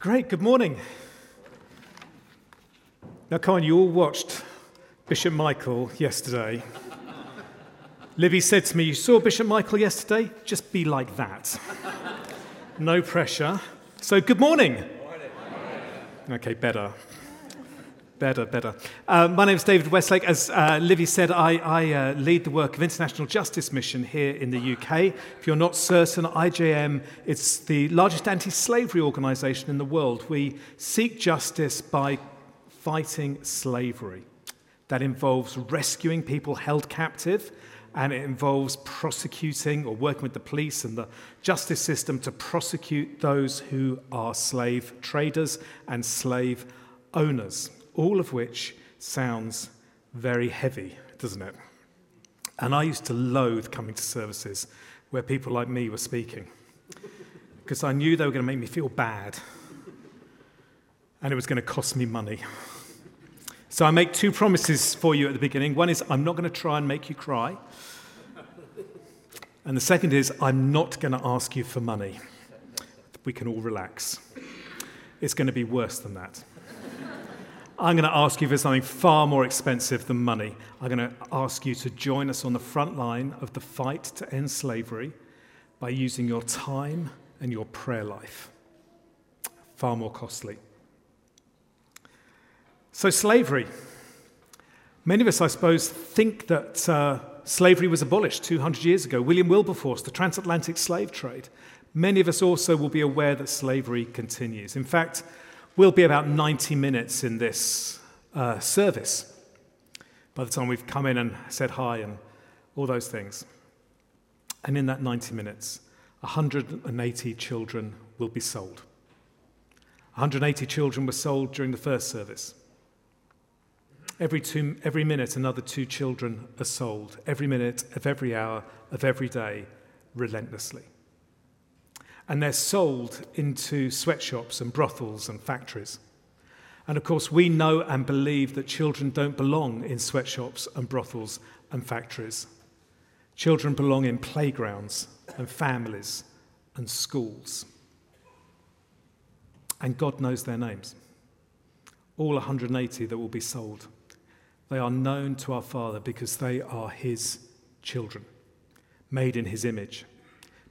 Great, good morning. Now, come on, you all watched Bishop Michael yesterday. Libby said to me, You saw Bishop Michael yesterday? Just be like that. No pressure. So, good morning. Okay, better. Better, better. Uh, my name is David Westlake. As uh, Livy said, I, I uh, lead the work of International Justice Mission here in the UK. If you're not certain, IJM is the largest anti slavery organisation in the world. We seek justice by fighting slavery. That involves rescuing people held captive, and it involves prosecuting or working with the police and the justice system to prosecute those who are slave traders and slave owners all of which sounds very heavy, doesn't it? And I used to loathe coming to services where people like me were speaking because I knew they were going to make me feel bad and it was going to cost me money. So I make two promises for you at the beginning. One is I'm not going to try and make you cry. And the second is I'm not going to ask you for money. We can all relax. It's going to be worse than that. I'm going to ask you for something far more expensive than money. I'm going to ask you to join us on the front line of the fight to end slavery by using your time and your prayer life. Far more costly. So, slavery. Many of us, I suppose, think that uh, slavery was abolished 200 years ago. William Wilberforce, the transatlantic slave trade. Many of us also will be aware that slavery continues. In fact, We'll be about 90 minutes in this uh, service by the time we've come in and said hi and all those things. And in that 90 minutes, 180 children will be sold. 180 children were sold during the first service. Every, two, every minute, another two children are sold. Every minute of every hour of every day, relentlessly and they're sold into sweatshops and brothels and factories. And of course, we know and believe that children don't belong in sweatshops and brothels and factories. Children belong in playgrounds and families and schools. And God knows their names. All 180 that will be sold. They are known to our Father because they are His children, made in His image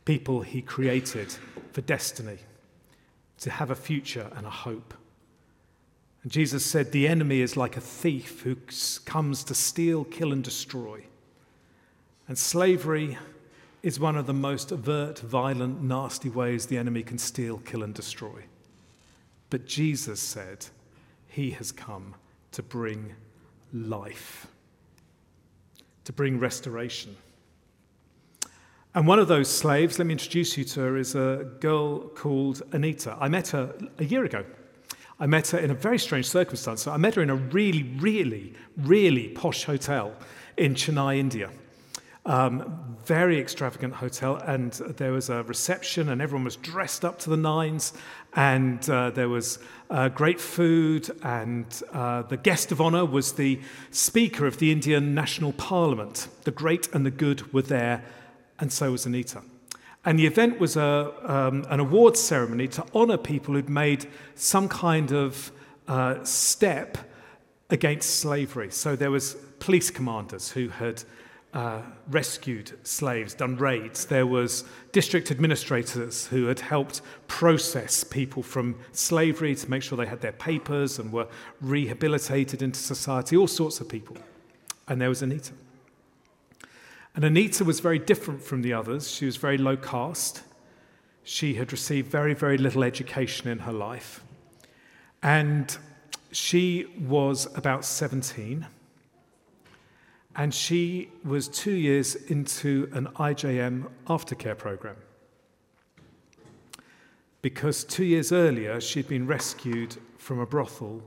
people he created for destiny, to have a future and a hope. And Jesus said, The enemy is like a thief who comes to steal, kill, and destroy. And slavery is one of the most overt, violent, nasty ways the enemy can steal, kill, and destroy. But Jesus said, He has come to bring life, to bring restoration. And one of those slaves, let me introduce you to her, is a girl called Anita. I met her a year ago. I met her in a very strange circumstance. I met her in a really, really, really posh hotel in Chennai, India. Um, very extravagant hotel, and there was a reception, and everyone was dressed up to the nines, and uh, there was uh, great food, and uh, the guest of honor was the Speaker of the Indian National Parliament. The great and the good were there and so was Anita. And the event was a, um, an awards ceremony to honor people who'd made some kind of uh, step against slavery. So there was police commanders who had uh, rescued slaves, done raids. There was district administrators who had helped process people from slavery to make sure they had their papers and were rehabilitated into society, all sorts of people. And there was Anita. And Anita was very different from the others. She was very low caste. She had received very, very little education in her life. And she was about 17. And she was two years into an IJM aftercare program. Because two years earlier, she'd been rescued from a brothel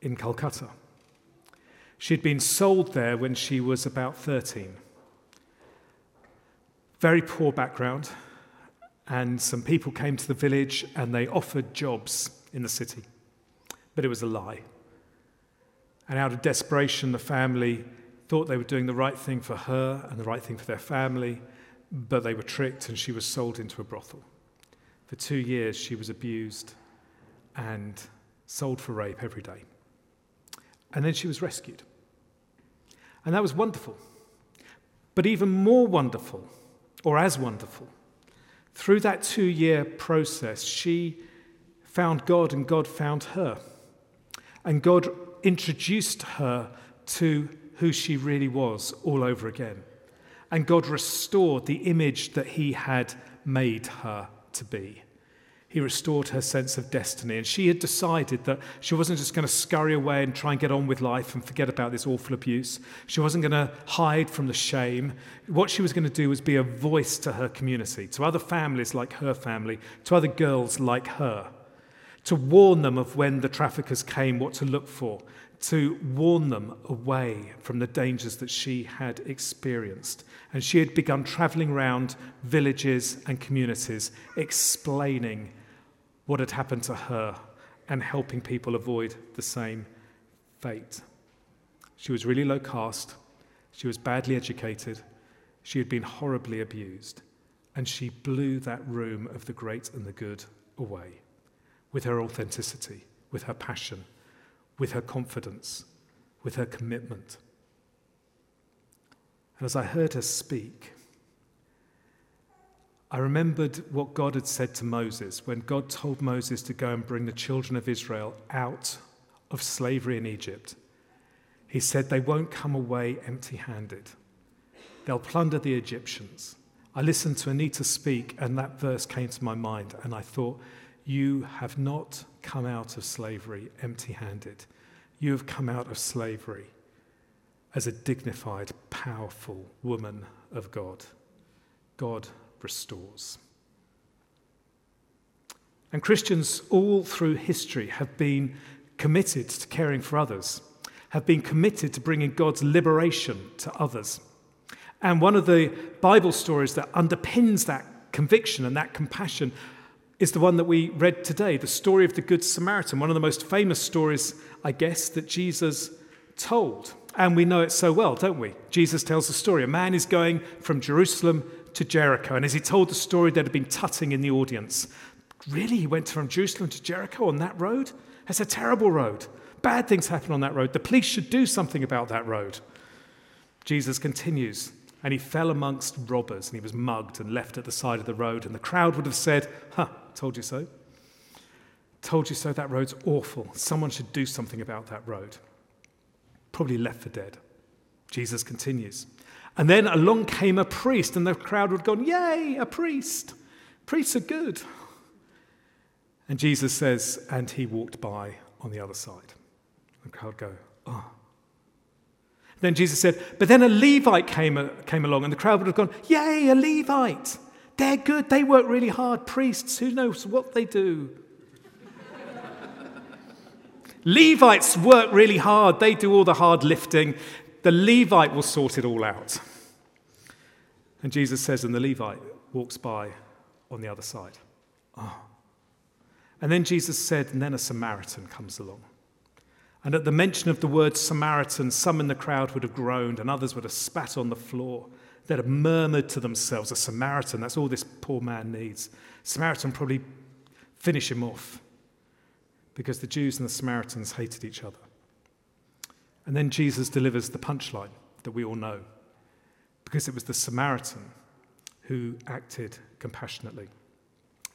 in Calcutta. She'd been sold there when she was about 13 very poor background, and some people came to the village and they offered jobs in the city. But it was a lie. And out of desperation, the family thought they were doing the right thing for her and the right thing for their family, but they were tricked and she was sold into a brothel. For two years, she was abused and sold for rape every day. And then she was rescued. And that was wonderful. But even more wonderful, or as wonderful, through that two year process, she found God and God found her. And God introduced her to who she really was all over again. And God restored the image that He had made her to be. He restored her sense of destiny. And she had decided that she wasn't just going to scurry away and try and get on with life and forget about this awful abuse. She wasn't going to hide from the shame. What she was going to do was be a voice to her community, to other families like her family, to other girls like her, to warn them of when the traffickers came, what to look for, to warn them away from the dangers that she had experienced. And she had begun traveling around villages and communities explaining what had happened to her and helping people avoid the same fate. She was really low caste, she was badly educated, she had been horribly abused, and she blew that room of the great and the good away with her authenticity, with her passion, with her confidence, with her commitment. And as I heard her speak, I remembered what God had said to Moses when God told Moses to go and bring the children of Israel out of slavery in Egypt. He said, They won't come away empty handed, they'll plunder the Egyptians. I listened to Anita speak, and that verse came to my mind, and I thought, You have not come out of slavery empty handed. You have come out of slavery as a dignified, powerful woman of God. God restores. And Christians all through history have been committed to caring for others, have been committed to bringing God's liberation to others. And one of the Bible stories that underpins that conviction and that compassion is the one that we read today the story of the Good Samaritan, one of the most famous stories, I guess, that Jesus told. And we know it so well, don't we? Jesus tells the story. A man is going from Jerusalem to Jericho. And as he told the story, there had been tutting in the audience. Really? He went from Jerusalem to Jericho on that road? That's a terrible road. Bad things happen on that road. The police should do something about that road. Jesus continues, and he fell amongst robbers, and he was mugged and left at the side of the road. And the crowd would have said, Huh, told you so. Told you so, that road's awful. Someone should do something about that road. Probably left for dead. Jesus continues. And then along came a priest, and the crowd would have gone, Yay, a priest! Priests are good. And Jesus says, And he walked by on the other side. The crowd go, Oh. Then Jesus said, But then a Levite came, uh, came along, and the crowd would have gone, Yay, a Levite! They're good. They work really hard. Priests, who knows what they do? Levites work really hard. They do all the hard lifting the Levite will sort it all out. And Jesus says, and the Levite walks by on the other side. Oh. And then Jesus said, and then a Samaritan comes along. And at the mention of the word Samaritan, some in the crowd would have groaned, and others would have spat on the floor. They'd have murmured to themselves, A Samaritan, that's all this poor man needs. Samaritan probably finish him off because the Jews and the Samaritans hated each other. And then Jesus delivers the punchline that we all know because it was the Samaritan who acted compassionately.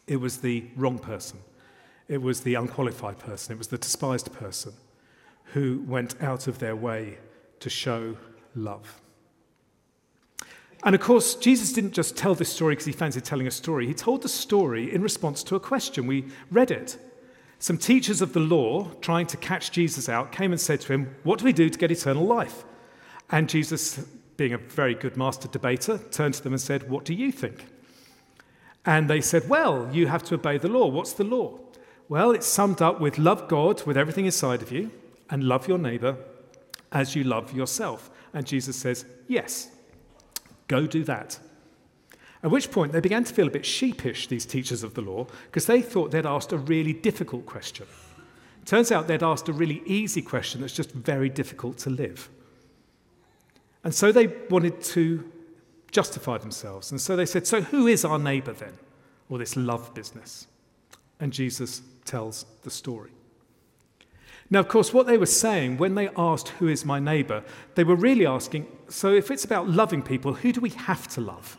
It was the wrong person, it was the unqualified person, it was the despised person who went out of their way to show love. And of course, Jesus didn't just tell this story because he fancied telling a story. He told the story in response to a question. We read it. Some teachers of the law, trying to catch Jesus out, came and said to him, What do we do to get eternal life? And Jesus, being a very good master debater, turned to them and said, What do you think? And they said, Well, you have to obey the law. What's the law? Well, it's summed up with love God with everything inside of you and love your neighbor as you love yourself. And Jesus says, Yes, go do that. At which point they began to feel a bit sheepish, these teachers of the law, because they thought they'd asked a really difficult question. Turns out they'd asked a really easy question that's just very difficult to live. And so they wanted to justify themselves. And so they said, So who is our neighbor then? Or this love business? And Jesus tells the story. Now, of course, what they were saying when they asked, Who is my neighbor? they were really asking, So if it's about loving people, who do we have to love?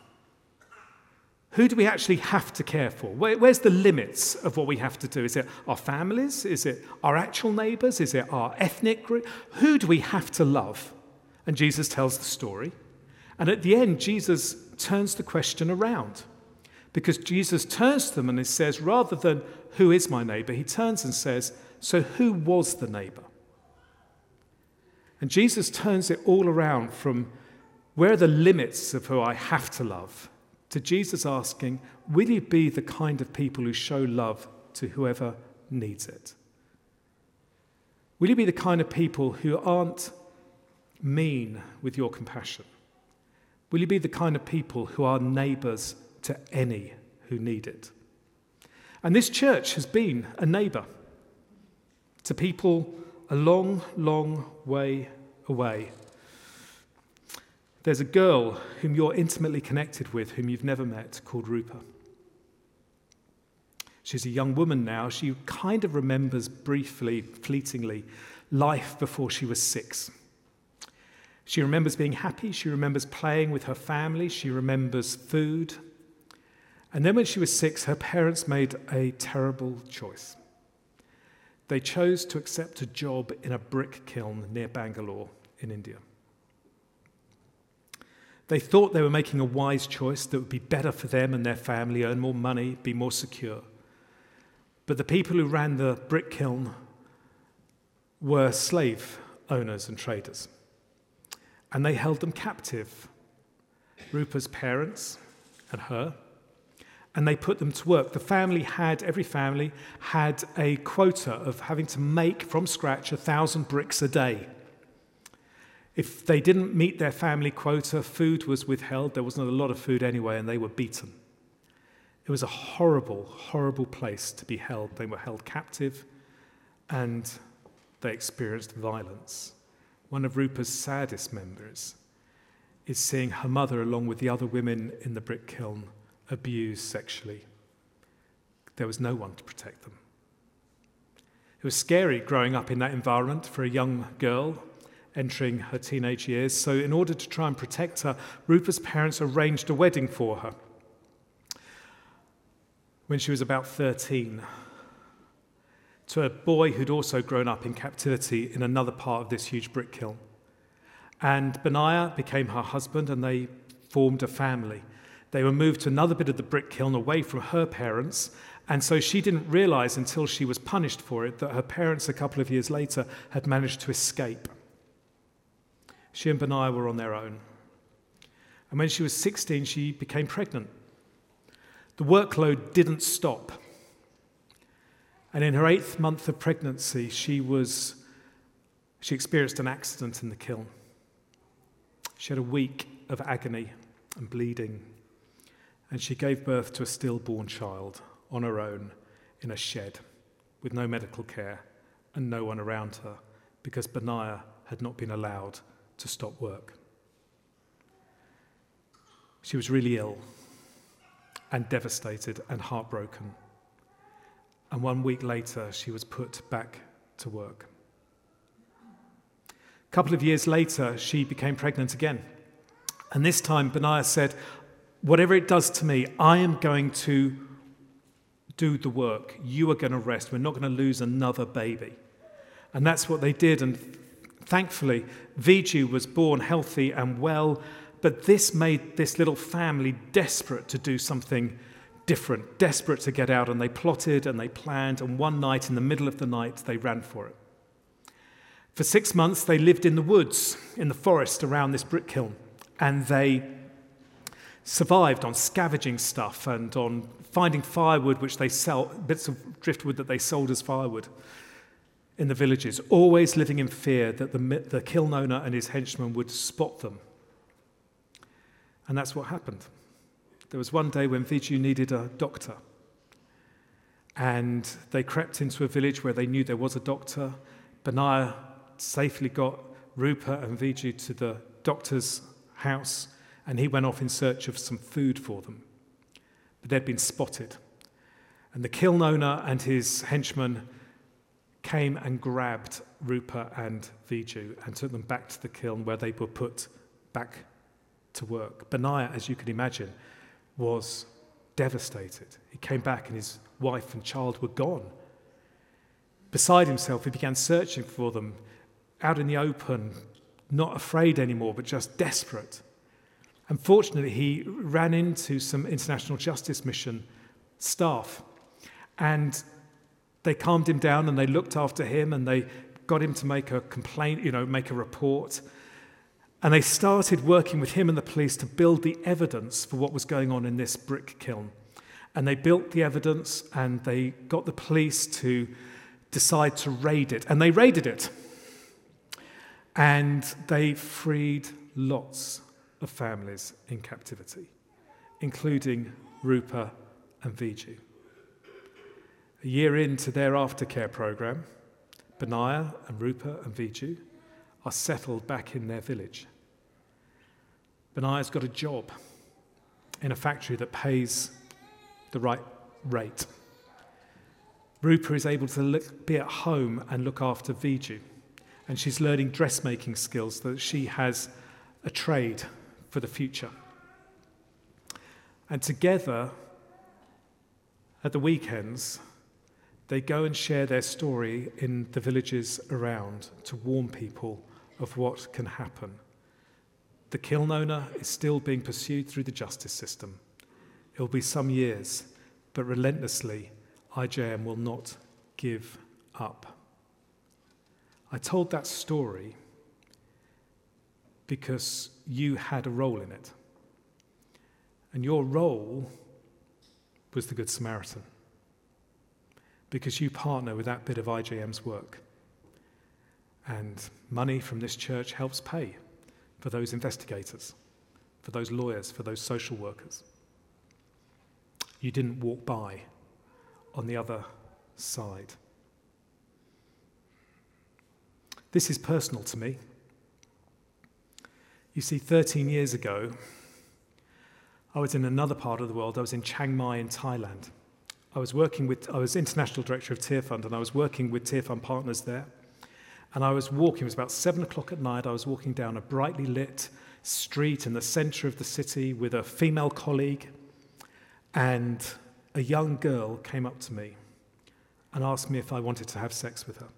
Who do we actually have to care for? Where, where's the limits of what we have to do? Is it our families? Is it our actual neighbors? Is it our ethnic group? Who do we have to love? And Jesus tells the story. And at the end, Jesus turns the question around because Jesus turns to them and he says, rather than who is my neighbor, he turns and says, so who was the neighbor? And Jesus turns it all around from where are the limits of who I have to love to Jesus asking, Will you be the kind of people who show love to whoever needs it? Will you be the kind of people who aren't mean with your compassion? Will you be the kind of people who are neighbours to any who need it? And this church has been a neighbour to people a long, long way away there's a girl whom you're intimately connected with, whom you've never met, called Rupa. She's a young woman now. She kind of remembers briefly, fleetingly, life before she was six. She remembers being happy. She remembers playing with her family. She remembers food. And then when she was six, her parents made a terrible choice. They chose to accept a job in a brick kiln near Bangalore in India. They thought they were making a wise choice that would be better for them and their family, earn more money, be more secure. But the people who ran the brick kiln were slave owners and traders. And they held them captive, Rupa's parents and her, and they put them to work. The family had, every family had a quota of having to make from scratch a thousand bricks a day. If they didn't meet their family quota, food was withheld. There wasn't a lot of food anyway, and they were beaten. It was a horrible, horrible place to be held. They were held captive and they experienced violence. One of Rupa's saddest memories is seeing her mother, along with the other women in the brick kiln, abused sexually. There was no one to protect them. It was scary growing up in that environment for a young girl entering her teenage years. So, in order to try and protect her, Rupa's parents arranged a wedding for her when she was about 13 to a boy who'd also grown up in captivity in another part of this huge brick kiln. And Benaiah became her husband, and they formed a family. They were moved to another bit of the brick kiln away from her parents, and so she didn't realize until she was punished for it that her parents, a couple of years later, had managed to escape. She and Benaiah were on their own. And when she was 16, she became pregnant. The workload didn't stop. And in her eighth month of pregnancy, she, was, she experienced an accident in the kiln. She had a week of agony and bleeding, and she gave birth to a stillborn child on her own in a shed with no medical care and no one around her because Benaiah had not been allowed to stop work. She was really ill and devastated and heartbroken. And one week later, she was put back to work. A couple of years later, she became pregnant again. And this time, Benaiah said, Whatever it does to me, I am going to do the work. You are going to rest. We're not going to lose another baby. And that's what they did. And Thankfully, Viju was born healthy and well, but this made this little family desperate to do something different, desperate to get out, and they plotted and they planned, and one night, in the middle of the night, they ran for it. For six months, they lived in the woods, in the forest around this brick kiln, and they survived on scavenging stuff and on finding firewood, which they sell, bits of driftwood that they sold as firewood in the villages, always living in fear that the, the kiln owner and his henchmen would spot them. And that's what happened. There was one day when Viju needed a doctor. And they crept into a village where they knew there was a doctor. Benaiah safely got Rupa and Viju to the doctor's house, and he went off in search of some food for them. But they'd been spotted. And the kiln owner and his henchmen came and grabbed Rupa and Viju and took them back to the kiln where they were put back to work. Benaiah, as you can imagine, was devastated. He came back and his wife and child were gone. Beside himself, he began searching for them out in the open, not afraid anymore, but just desperate. Unfortunately, he ran into some international justice mission staff and they calmed him down and they looked after him and they got him to make a complaint, you know, make a report. And they started working with him and the police to build the evidence for what was going on in this brick kiln. And they built the evidence and they got the police to decide to raid it. And they raided it. And they freed lots of families in captivity, including Rupa and Viju. A year into their aftercare program, Benaiah and Rupa and Viju are settled back in their village. Benaiah's got a job in a factory that pays the right rate. Rupa is able to look, be at home and look after Viju, and she's learning dressmaking skills so that she has a trade for the future. And together, at the weekends, they go and share their story in the villages around to warn people of what can happen. The kiln owner is still being pursued through the justice system. It will be some years, but relentlessly, IJM will not give up. I told that story because you had a role in it. And your role was the Good Samaritan because you partner with that bit of IJM's work. And money from this church helps pay for those investigators, for those lawyers, for those social workers. You didn't walk by on the other side. This is personal to me. You see, 13 years ago, I was in another part of the world. I was in Chiang Mai in Thailand. I was working with, I was international director of Tearfund, and I was working with Tearfund partners there. And I was walking, it was about seven o'clock at night. I was walking down a brightly lit street in the center of the city with a female colleague. And a young girl came up to me and asked me if I wanted to have sex with her.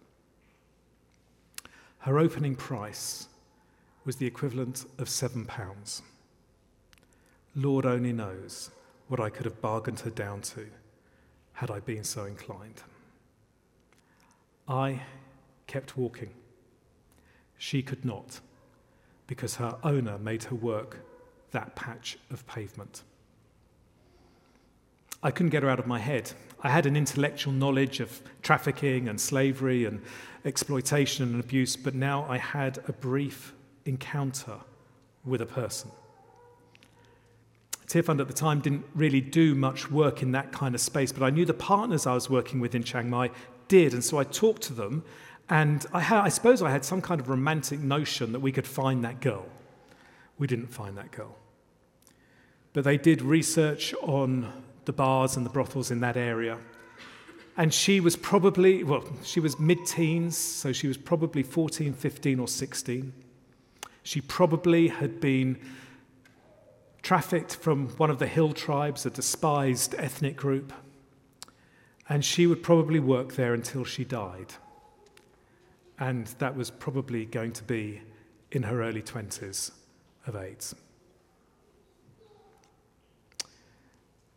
Her opening price was the equivalent of seven pounds. Lord only knows what I could have bargained her down to had I been so inclined. I kept walking. She could not, because her owner made her work that patch of pavement. I couldn't get her out of my head. I had an intellectual knowledge of trafficking and slavery and exploitation and abuse, but now I had a brief encounter with a person. Tearfund at the time didn't really do much work in that kind of space, but I knew the partners I was working with in Chiang Mai did, and so I talked to them, and I, had, I suppose I had some kind of romantic notion that we could find that girl. We didn't find that girl. But they did research on the bars and the brothels in that area. And she was probably, well, she was mid teens, so she was probably 14, 15, or 16. She probably had been trafficked from one of the hill tribes, a despised ethnic group, and she would probably work there until she died. And that was probably going to be in her early 20s of AIDS.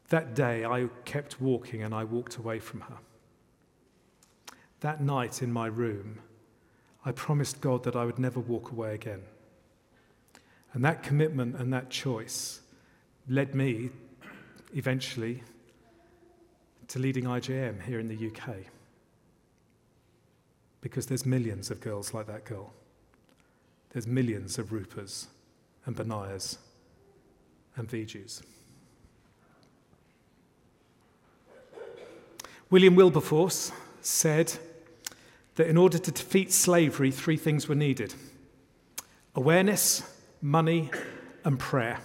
That day, I kept walking and I walked away from her. That night in my room, I promised God that I would never walk away again. And that commitment and that choice led me eventually to leading IJM here in the UK. Because there's millions of girls like that girl. There's millions of Rupas and Benaiahs and Vijus. William Wilberforce said that in order to defeat slavery, three things were needed awareness, money, and prayer.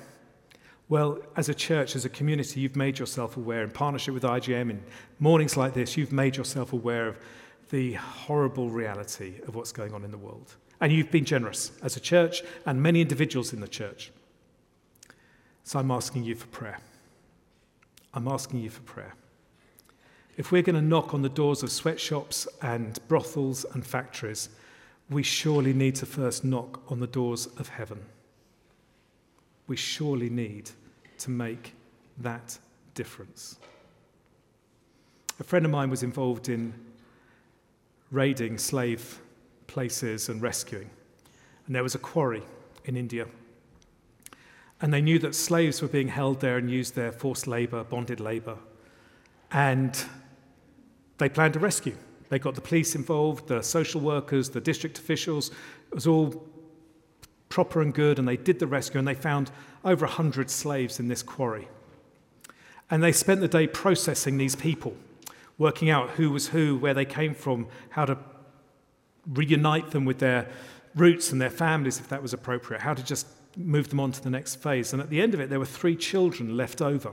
Well, as a church, as a community, you've made yourself aware, in partnership with IJM, in mornings like this, you've made yourself aware of the horrible reality of what's going on in the world. And you've been generous as a church and many individuals in the church. So I'm asking you for prayer. I'm asking you for prayer. If we're going to knock on the doors of sweatshops and brothels and factories, we surely need to first knock on the doors of heaven. We surely need to make that difference. A friend of mine was involved in raiding slave places and rescuing. And there was a quarry in India. And they knew that slaves were being held there and used there forced labor, bonded labor. And they planned a rescue. They got the police involved, the social workers, the district officials. It was all proper and good, and they did the rescue, and they found over 100 slaves in this quarry. And they spent the day processing these people working out who was who, where they came from, how to reunite them with their roots and their families if that was appropriate, how to just move them on to the next phase. And at the end of it, there were three children left over.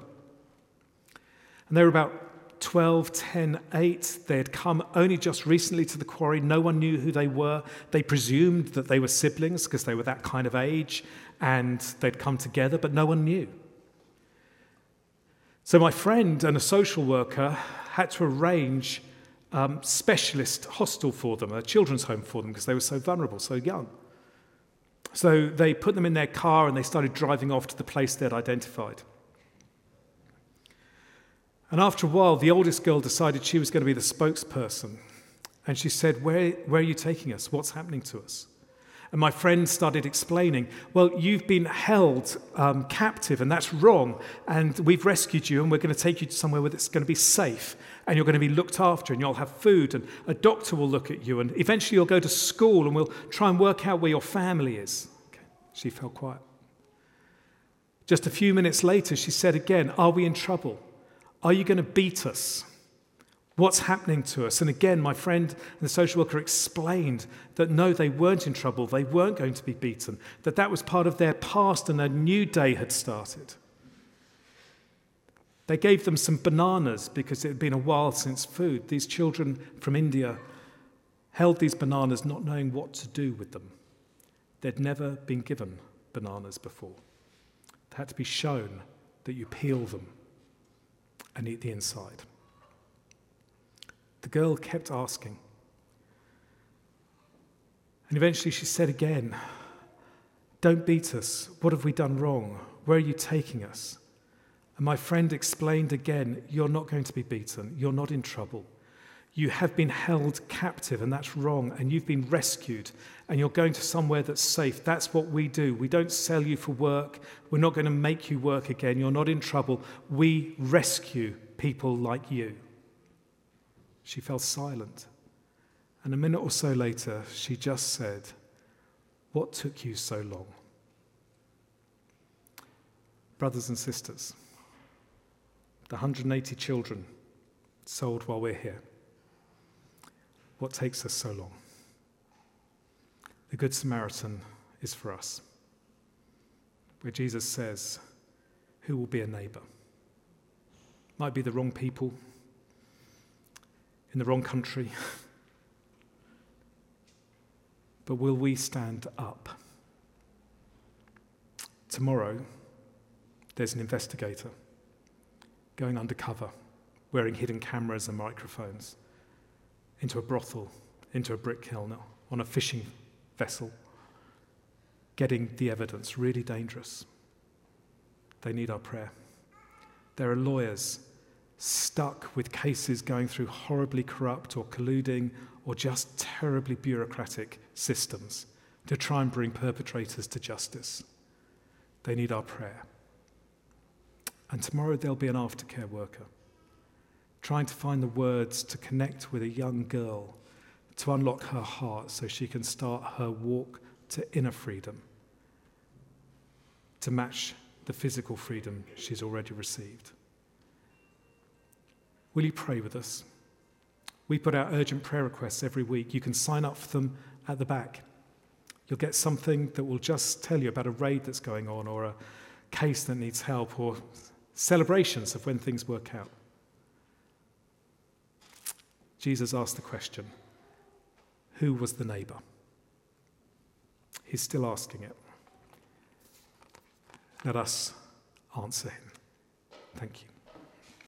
And they were about 12, 10, 8. They had come only just recently to the quarry. No one knew who they were. They presumed that they were siblings because they were that kind of age and they'd come together, but no one knew. So, my friend and a social worker had to arrange um, specialist hostel for them, a children's home for them, because they were so vulnerable, so young. So they put them in their car and they started driving off to the place they'd identified. And after a while, the oldest girl decided she was going to be the spokesperson. And she said, Where, where are you taking us? What's happening to us? And my friend started explaining, Well, you've been held um, captive, and that's wrong. And we've rescued you, and we're going to take you to somewhere where it's going to be safe, and you're going to be looked after, and you'll have food, and a doctor will look at you, and eventually you'll go to school, and we'll try and work out where your family is. Okay. She fell quiet. Just a few minutes later, she said again, Are we in trouble? Are you going to beat us? What's happening to us? And again, my friend and the social worker explained that no, they weren't in trouble. They weren't going to be beaten. That that was part of their past and a new day had started. They gave them some bananas because it had been a while since food. These children from India held these bananas not knowing what to do with them. They'd never been given bananas before. They had to be shown that you peel them and eat the inside. The girl kept asking. And eventually she said again, Don't beat us. What have we done wrong? Where are you taking us? And my friend explained again, You're not going to be beaten. You're not in trouble. You have been held captive, and that's wrong, and you've been rescued, and you're going to somewhere that's safe. That's what we do. We don't sell you for work. We're not going to make you work again. You're not in trouble. We rescue people like you. She fell silent. And a minute or so later, she just said, What took you so long? Brothers and sisters, the 180 children sold while we're here. What takes us so long? The Good Samaritan is for us, where Jesus says, Who will be a neighbor? Might be the wrong people, in the wrong country. but will we stand up? Tomorrow, there's an investigator going undercover, wearing hidden cameras and microphones, into a brothel, into a brick kiln, on a fishing vessel, getting the evidence. Really dangerous. They need our prayer. There are lawyers stuck with cases going through horribly corrupt or colluding or just terribly bureaucratic systems to try and bring perpetrators to justice. They need our prayer. And tomorrow there'll be an aftercare worker trying to find the words to connect with a young girl to unlock her heart so she can start her walk to inner freedom, to match the physical freedom she's already received. Will you pray with us? We put out urgent prayer requests every week. You can sign up for them at the back. You'll get something that will just tell you about a raid that's going on or a case that needs help or celebrations of when things work out. Jesus asked the question Who was the neighbour? He's still asking it. Let us answer him. Thank you.